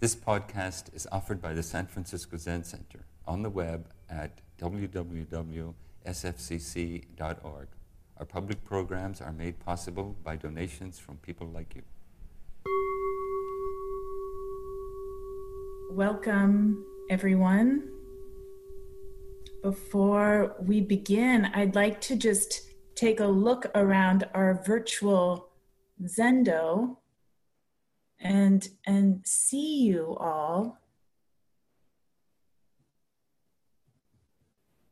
This podcast is offered by the San Francisco Zen Center on the web at www.sfzc.org. Our public programs are made possible by donations from people like you. Welcome, everyone. Before we begin, I'd like to just take a look around our virtual Zendo and and see you all.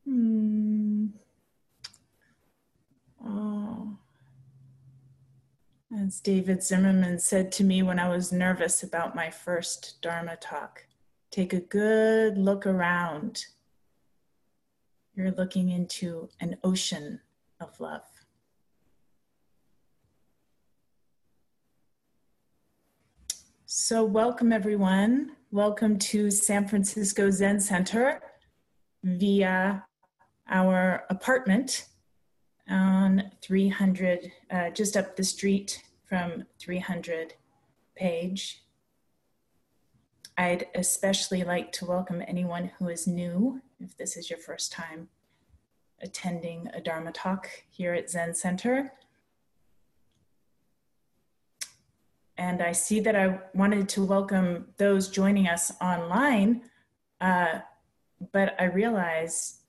Hmm. Oh. As David Zimmerman said to me when I was nervous about my first Dharma talk, take a good look around. You're looking into an ocean of love. So, welcome everyone. Welcome to San Francisco Zen Center via our apartment on 300, uh, just up the street from 300 Page. I'd especially like to welcome anyone who is new, if this is your first time attending a Dharma talk here at Zen Center. And I see that I wanted to welcome those joining us online, uh, but I realize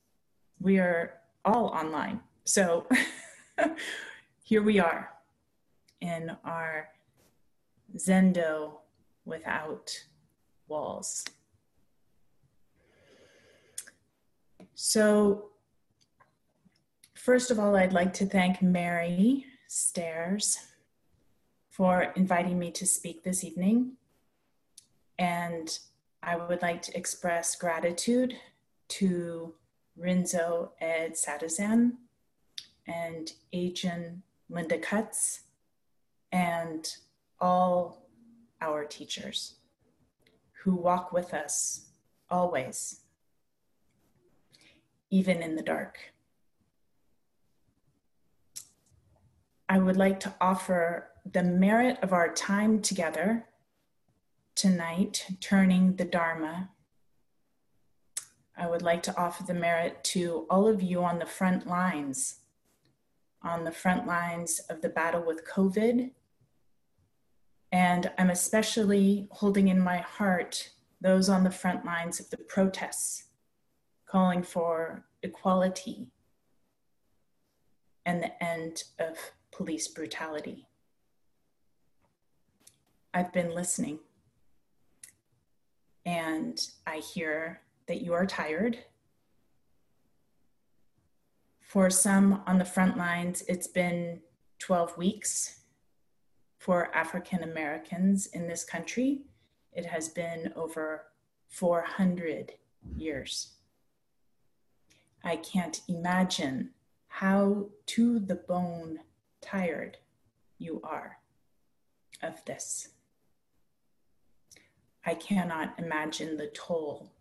we are all online. So here we are in our Zendo without walls. So, first of all, I'd like to thank Mary Stairs for inviting me to speak this evening. And I would like to express gratitude to Rinso Ed Sattizahn and Eijun Linda Cutts and all our teachers who walk with us always, even in the dark. I would like to offer the merit of our time together tonight, turning the Dharma. I would like to offer the merit to all of you on the front lines, on the front lines of the battle with COVID. And I'm especially holding in my heart those on the front lines of the protests calling for equality and the end of police brutality. I've been listening. And I hear that you are tired. For some on the front lines, it's been 12 weeks. For African Americans in this country, it has been over 400 years. I can't imagine how to the bone tired you are of this. I cannot imagine the toll,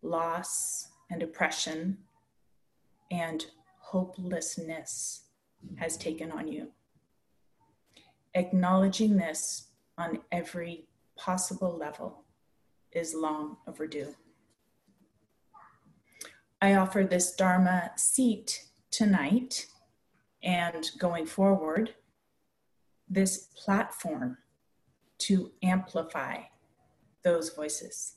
loss, and oppression and hopelessness has taken on you. Acknowledging this on every possible level is long overdue. I offer this Dharma seat tonight and going forward, this platform to amplify those voices.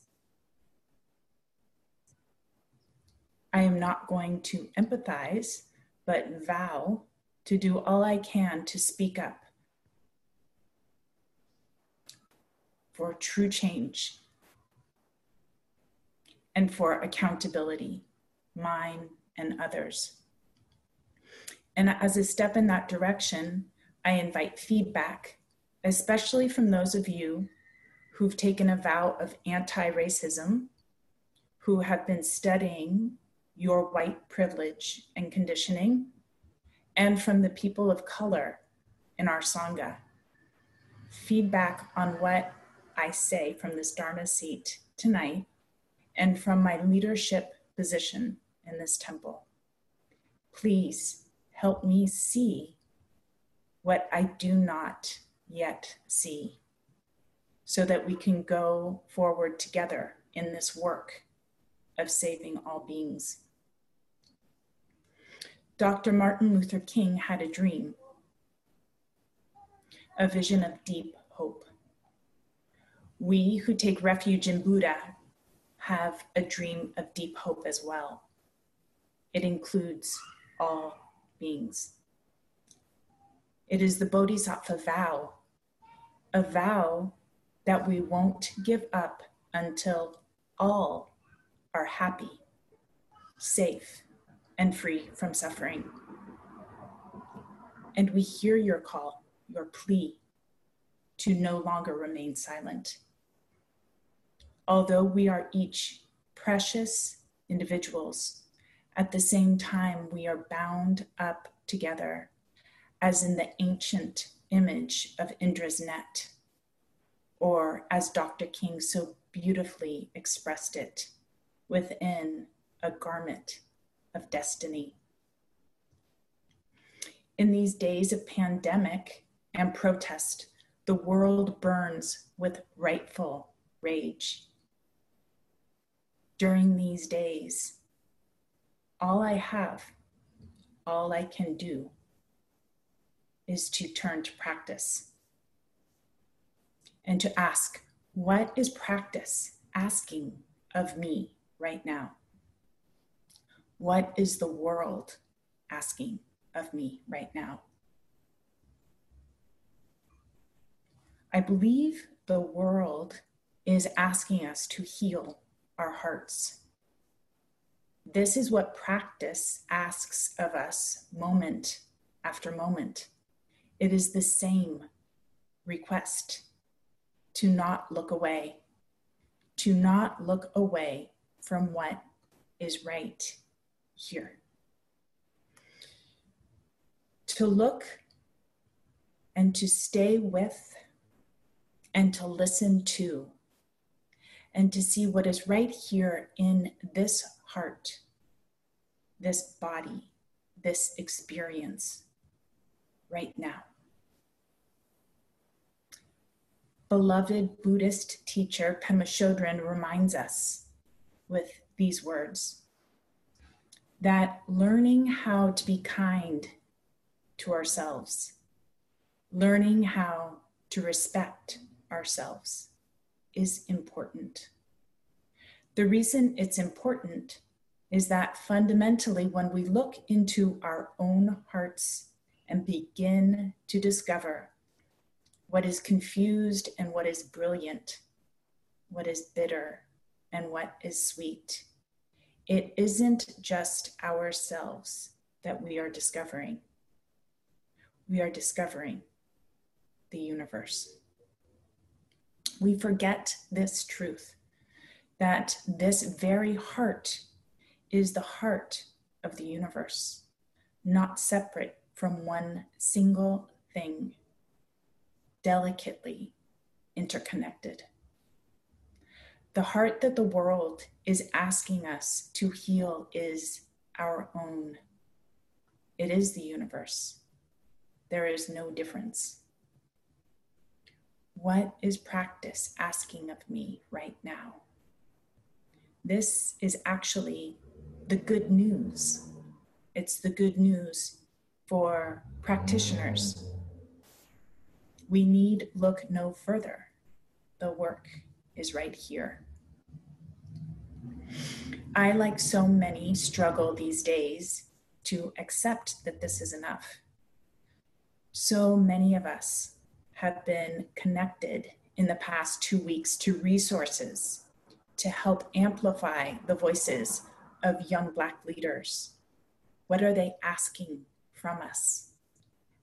I am not going to empathize, but vow to do all I can to speak up for true change and for accountability, mine and others. And as a step in that direction, I invite feedback, especially from those of you who've taken a vow of anti racism, who have been studying your white privilege and conditioning, and from the people of color in our Sangha. Feedback on what I say from this Dharma seat tonight and from my leadership position in this temple. Please help me see what I do not yet see so that we can go forward together in this work of saving all beings. Dr. Martin Luther King had a dream, a vision of deep hope. We who take refuge in Buddha have a dream of deep hope as well. It includes all beings. It is the Bodhisattva vow, a vow that we won't give up until all are happy, safe, and free from suffering. And we hear your call, your plea to no longer remain silent. Although we are each precious individuals, at the same time, we are bound up together, as in the ancient image of Indra's net, or as Dr. King so beautifully expressed it, within a garment of destiny. In these days of pandemic and protest, the world burns with rightful rage. During these days, all I have, all I can do, is to turn to practice and to ask, what is practice asking of me right now? What is the world asking of me right now? I believe the world is asking us to heal our hearts. This is what practice asks of us moment after moment. It is the same request to not look away, to not look away from what is right here. To look and to stay with and to listen to and to see what is right here in this heart, this body, this experience right now. Beloved Buddhist teacher Pema Chodron reminds us with these words that learning how to be kind to ourselves, learning how to respect ourselves is important. The reason it's important is that fundamentally, when we look into our own hearts and begin to discover what is confused and what is brilliant, what is bitter and what is sweet, it isn't just ourselves that we are discovering. We are discovering the universe. We forget this truth that this very heart is the heart of the universe, not separate from one single thing, delicately interconnected. The heart that the world is asking us to heal is our own. It is the universe. There is no difference. What is practice asking of me right now? This is actually the good news. It's the good news for practitioners. We need look no further. The work is right here. I, like so many, struggle these days to accept that this is enough. So many of us have been connected in the past two weeks to resources to help amplify the voices of young Black leaders. What are they asking from us?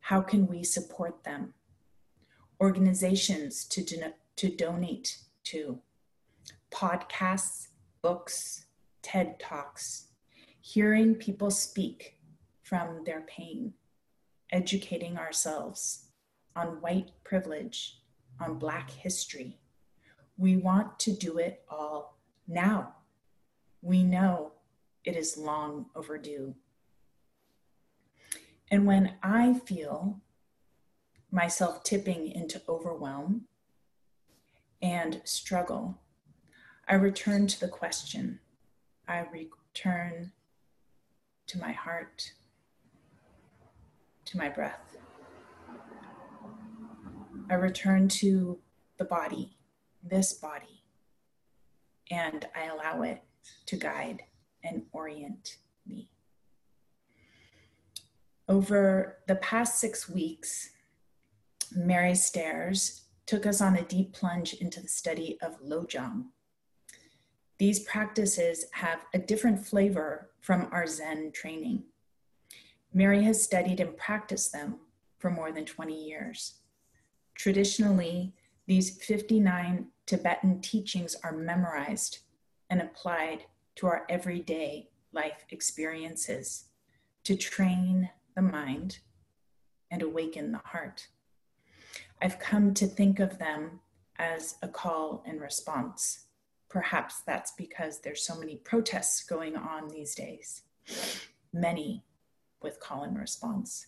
How can we support them? Organizations to, to donate to, podcasts, books, TED Talks, hearing people speak from their pain, educating ourselves on white privilege, on Black history. We want to do it all now. We know it is long overdue. And when I feel myself tipping into overwhelm, and struggle, I return to the question. I return to my heart, to my breath. I return to the body, this body, and I allow it to guide and orient me. Over the past six weeks, Mary Stairs took us on a deep plunge into the study of Lojong. These practices have a different flavor from our Zen training. Mary has studied and practiced them for more than 20 years. Traditionally, these 59 Tibetan teachings are memorized and applied to our everyday life experiences to train the mind and awaken the heart. I've come to think of them as a call and response. Perhaps that's because there's so many protests going on these days, many with call and response.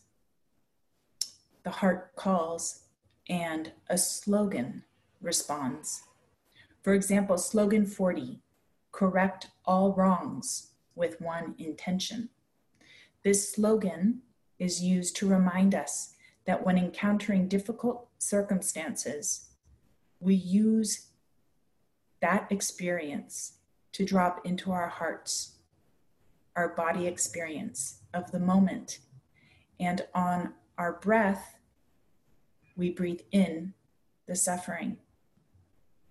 The heart calls and a slogan responds. For example, slogan 40 correct all wrongs with one intention. This slogan is used to remind us that when encountering difficult circumstances, we use that experience to drop into our hearts, our body experience of the moment. And on our breath, we breathe in the suffering.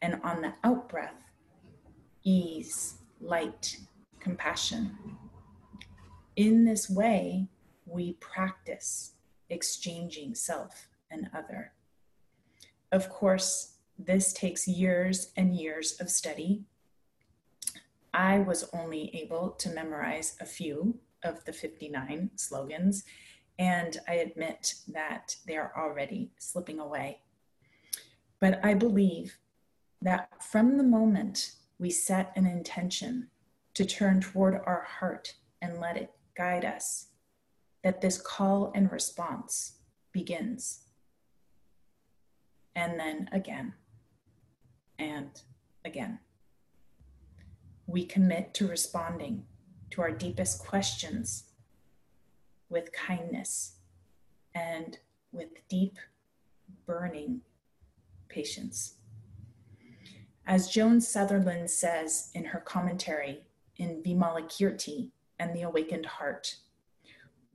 And on the out breath, ease, light, compassion. In this way, we practice exchanging self and other. Of course, this takes years and years of study. I was only able to memorize a few of the 59 slogans, and I admit that they are already slipping away. But I believe that from the moment we set an intention to turn toward our heart and let it guide us, that this call and response begins. And then again, and again. We commit to responding to our deepest questions with kindness and with deep, burning patience. As Joan Sutherland says in her commentary in Vimalakirti and the Awakened Heart,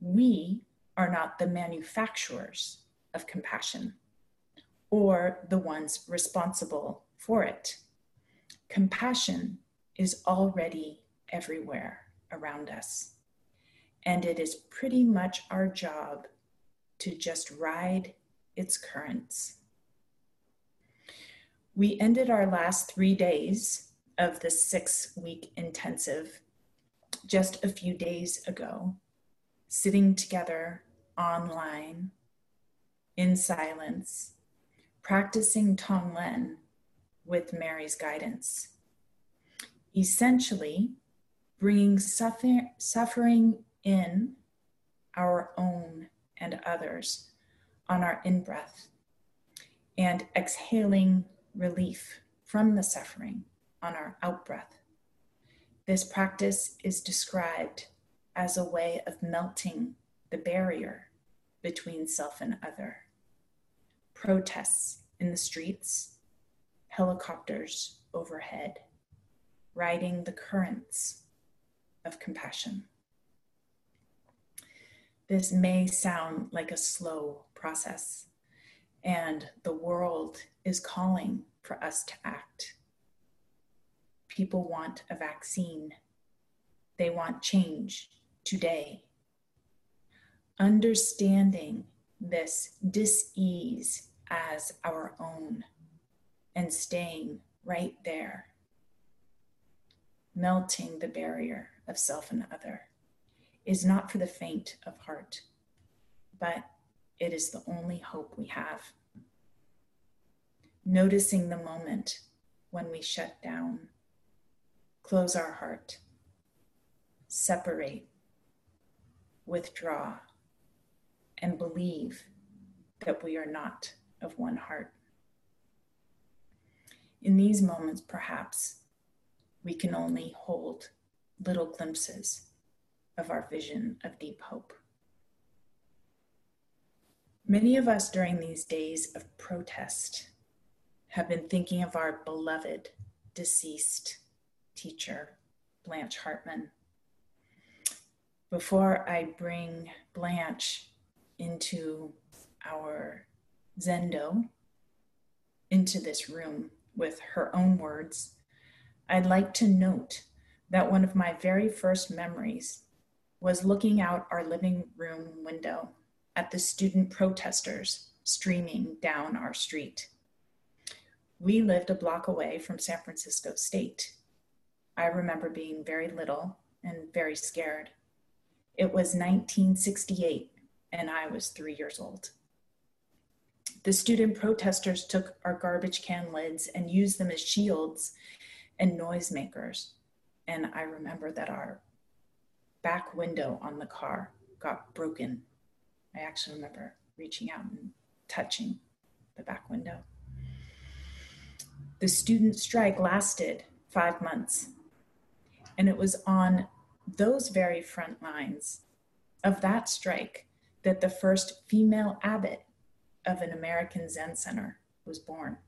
we are not the manufacturers of compassion or the ones responsible for it. Compassion is already everywhere around us, and it is pretty much our job to just ride its currents. We ended our last three days of the six week intensive just a few days ago, sitting together online in silence, practicing Tonglen with Mary's guidance. Essentially, bringing suffer- suffering in our own and others on our in breath and exhaling relief from the suffering on our out breath. This practice is described as a way of melting the barrier between self and other. Protests in the streets, helicopters overhead, riding the currents of compassion. This may sound like a slow process, and the world is calling for us to act. People want a vaccine, they want change today. Understanding this dis-ease as our own and staying right there, melting the barrier of self and other, is not for the faint of heart, but it is the only hope we have. Noticing the moment when we shut down, close our heart, separate, withdraw, and believe that we are not of one heart. In these moments, perhaps, we can only hold little glimpses of our vision of deep hope. Many of us during these days of protest have been thinking of our beloved deceased teacher, Blanche Hartman. Before I bring Blanche into our Zendo, into this room with her own words, I'd like to note that one of my very first memories was looking out our living room window at the student protesters streaming down our street. We lived a block away from San Francisco State. I remember being very little and very scared. It was 1968, and I was three years old. The student protesters took our garbage can lids and used them as shields and noisemakers. And I remember that our back window on the car got broken. I actually remember reaching out and touching the back window. The student strike lasted five months. And it was on those very front lines of that strike that the first female abbot of an American Zen center was born.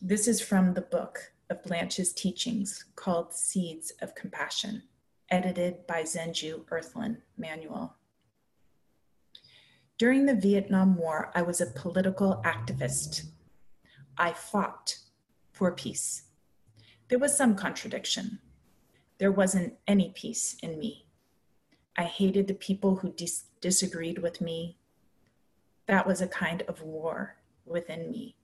This is from the book of Blanche's teachings called Seeds of Compassion, edited by Zenju Earthlyn Manuel. During the Vietnam War, I was a political activist. I fought for peace. There was some contradiction. There wasn't any peace in me. I hated the people who dis- disagreed with me. That was a kind of war within me.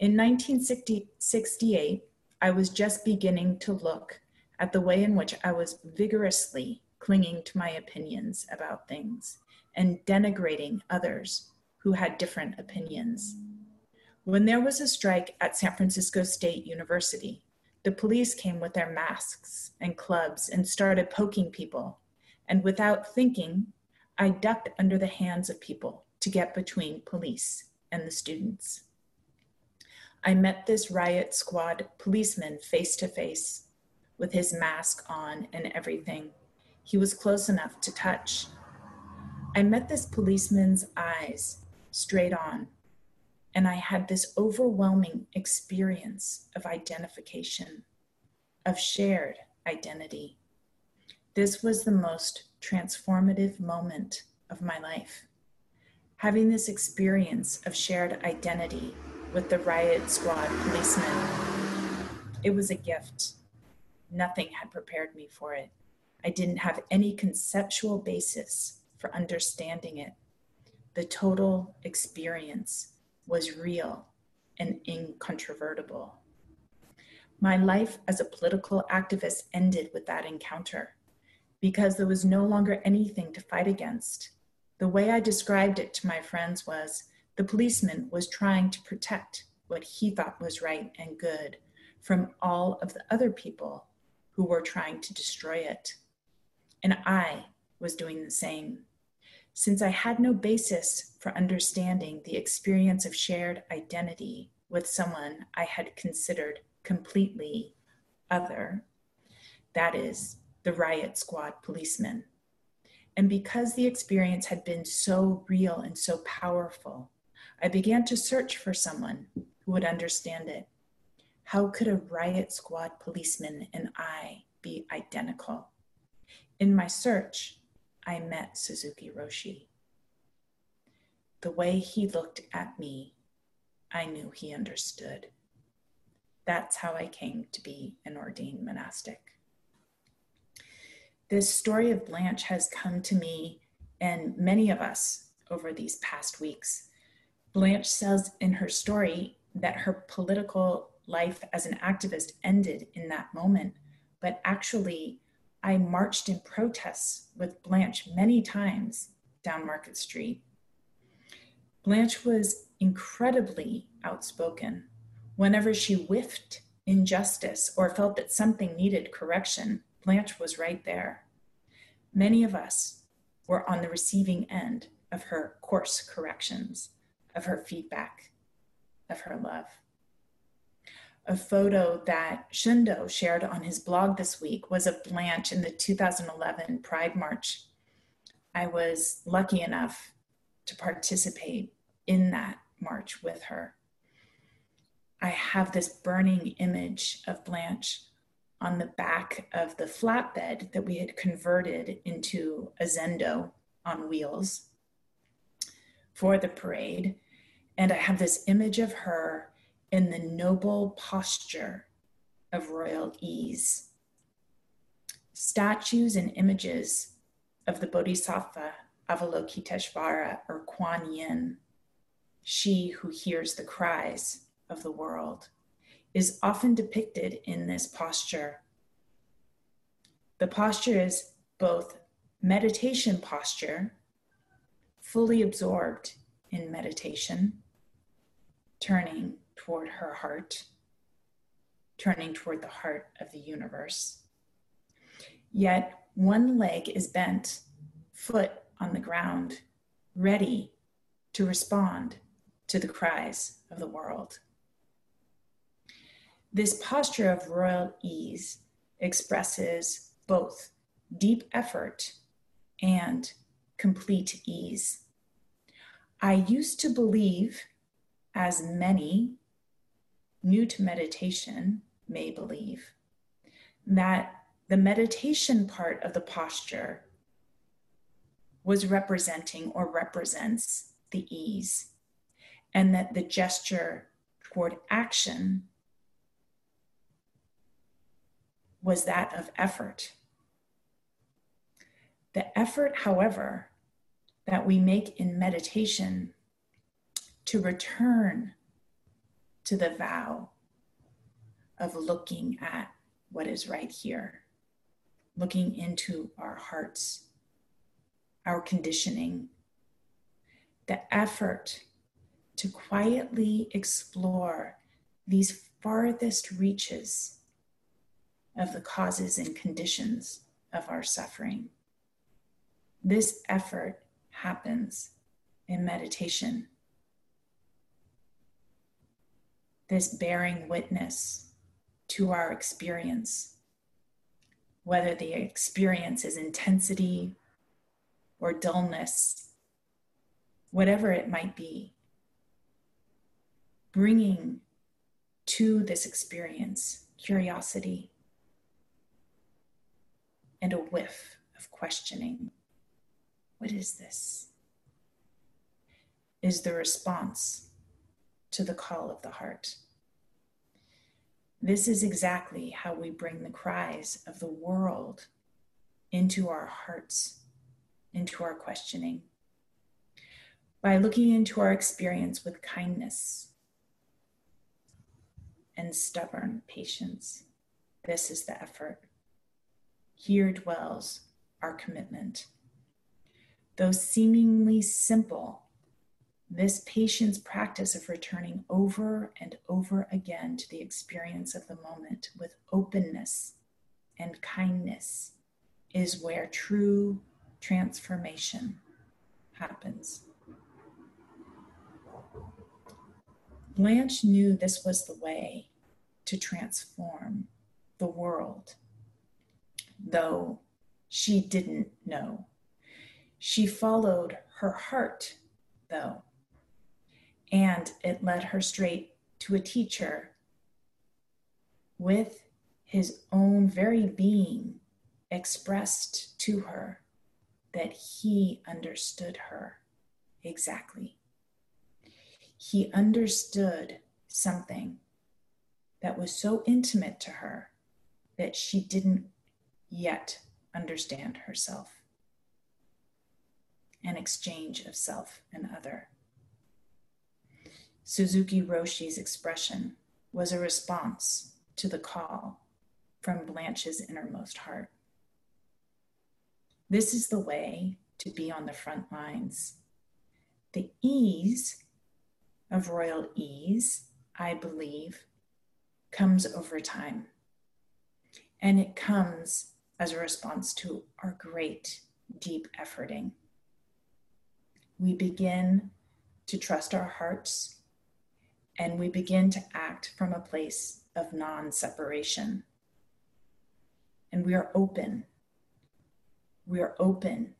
In 1968, I was just beginning to look at the way in which I was vigorously clinging to my opinions about things and denigrating others who had different opinions. When there was a strike at San Francisco State University, the police came with their masks and clubs and started poking people. And without thinking, I ducked under the hands of people to get between police and the students. I met this riot squad policeman face to face with his mask on and everything. He was close enough to touch. I met this policeman's eyes straight on, and I had this overwhelming experience of identification, of shared identity. This was the most transformative moment of my life. Having this experience of shared identity with the riot squad policemen. It was a gift. Nothing had prepared me for it. I didn't have any conceptual basis for understanding it. The total experience was real and incontrovertible. My life as a political activist ended with that encounter because there was no longer anything to fight against. The way I described it to my friends was the policeman was trying to protect what he thought was right and good from all of the other people who were trying to destroy it. And I was doing the same. Since I had no basis for understanding the experience of shared identity with someone I had considered completely other, that is, the riot squad policeman. And because the experience had been so real and so powerful, I began to search for someone who would understand it. How could a riot squad policeman and I be identical? In my search, I met Suzuki Roshi. The way he looked at me, I knew he understood. That's how I came to be an ordained monastic. This story of Blanche has come to me and many of us over these past weeks Blanche says in her story that her political life as an activist ended in that moment, but actually, I marched in protests with Blanche many times down Market Street. Blanche was incredibly outspoken. Whenever she whiffed injustice or felt that something needed correction, Blanche was right there. Many of us were on the receiving end of her course corrections of her feedback, of her love. A photo that Shundo shared on his blog this week was of Blanche in the 2011 Pride March. I was lucky enough to participate in that march with her. I have this burning image of Blanche on the back of the flatbed that we had converted into a Zendo on wheels for the parade. And I have this image of her in the noble posture of royal ease. Statues and images of the Bodhisattva Avalokiteshvara or Kuan Yin, she who hears the cries of the world, is often depicted in this posture. The posture is both meditation posture, fully absorbed in meditation, turning toward her heart, turning toward the heart of the universe. Yet one leg is bent, foot on the ground, ready to respond to the cries of the world. This posture of royal ease expresses both deep effort and complete ease. I used to believe, as many new to meditation may believe, that the meditation part of the posture was representing or represents the ease, and that the gesture toward action was that of effort. The effort, however, that we make in meditation to return to the vow of looking at what is right here, looking into our hearts, our conditioning, the effort to quietly explore these farthest reaches of the causes and conditions of our suffering. This effort happens in meditation. This bearing witness to our experience, whether the experience is intensity or dullness, whatever it might be, bringing to this experience curiosity and a whiff of questioning. What is this? Is the response to the call of the heart. This is exactly how we bring the cries of the world into our hearts, into our questioning. By looking into our experience with kindness and stubborn patience. This is the effort. Here dwells our commitment. Though seemingly simple, this patient's practice of returning over and over again to the experience of the moment with openness and kindness is where true transformation happens. Blanche knew this was the way to transform the world though she didn't know. She followed her heart, though, and it led her straight to a teacher with his own very being expressed to her that he understood her exactly. He understood something that was so intimate to her that she didn't yet understand herself. An exchange of self and other. Suzuki Roshi's expression was a response to the call from Blanche's innermost heart. This is the way to be on the front lines. The ease of royal ease, I believe, comes over time. And it comes as a response to our great deep efforting. We begin to trust our hearts and we begin to act from a place of non separation. And we are open. We are open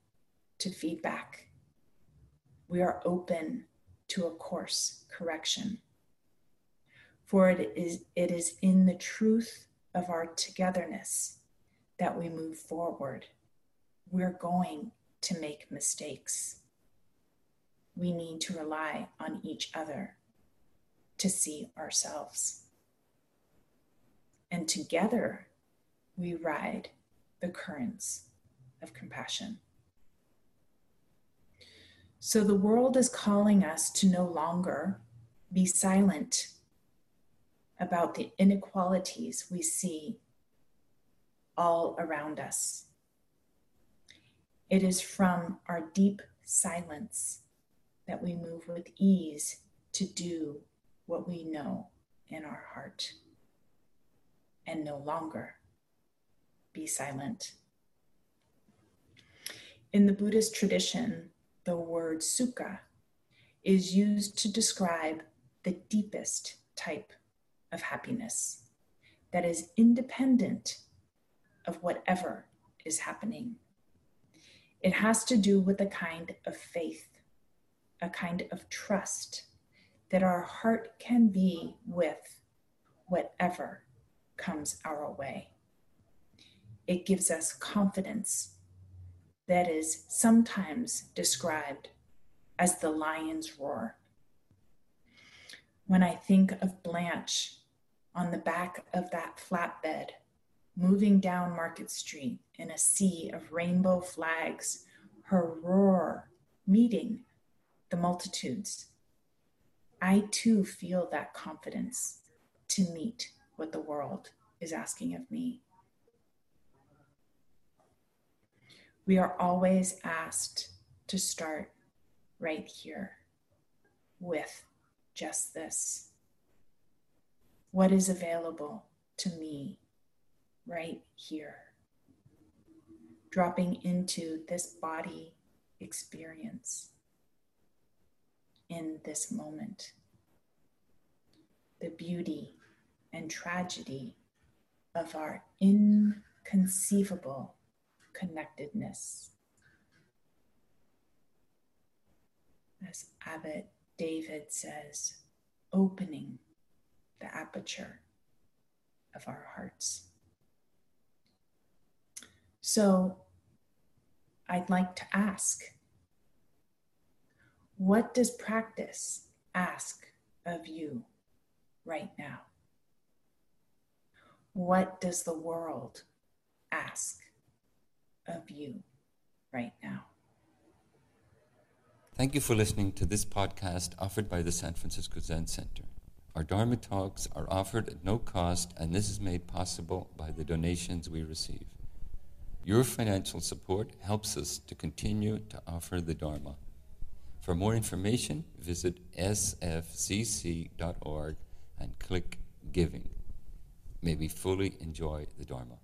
to feedback. We are open to a course correction. For it is, it is in the truth of our togetherness that we move forward. We're going to make mistakes. We need to rely on each other to see ourselves. And together we ride the currents of compassion. So the world is calling us to no longer be silent about the inequalities we see all around us. It is from our deep silence that we move with ease to do what we know in our heart and no longer be silent. In the Buddhist tradition, the word sukha is used to describe the deepest type of happiness that is independent of whatever is happening. It has to do with a kind of faith, a kind of trust that our heart can be with whatever comes our way. It gives us confidence that is sometimes described as the lion's roar. When I think of Blanche on the back of that flatbed, moving down Market Street in a sea of rainbow flags, her roar meeting the multitudes, I too feel that confidence to meet what the world is asking of me. We are always asked to start right here with just this. What is available to me right here? Dropping into this body experience in this moment. The beauty and tragedy of our inconceivable connectedness. As Abbot David says, opening the aperture of our hearts. So I'd like to ask what does practice ask of you right now? What does the world ask of you right now? Thank you for listening to this podcast offered by the San Francisco Zen Center. Our Dharma talks are offered at no cost, and this is made possible by the donations we receive. Your financial support helps us to continue to offer the Dharma. For more information, visit sfzc.org and click Giving. May we fully enjoy the Dharma.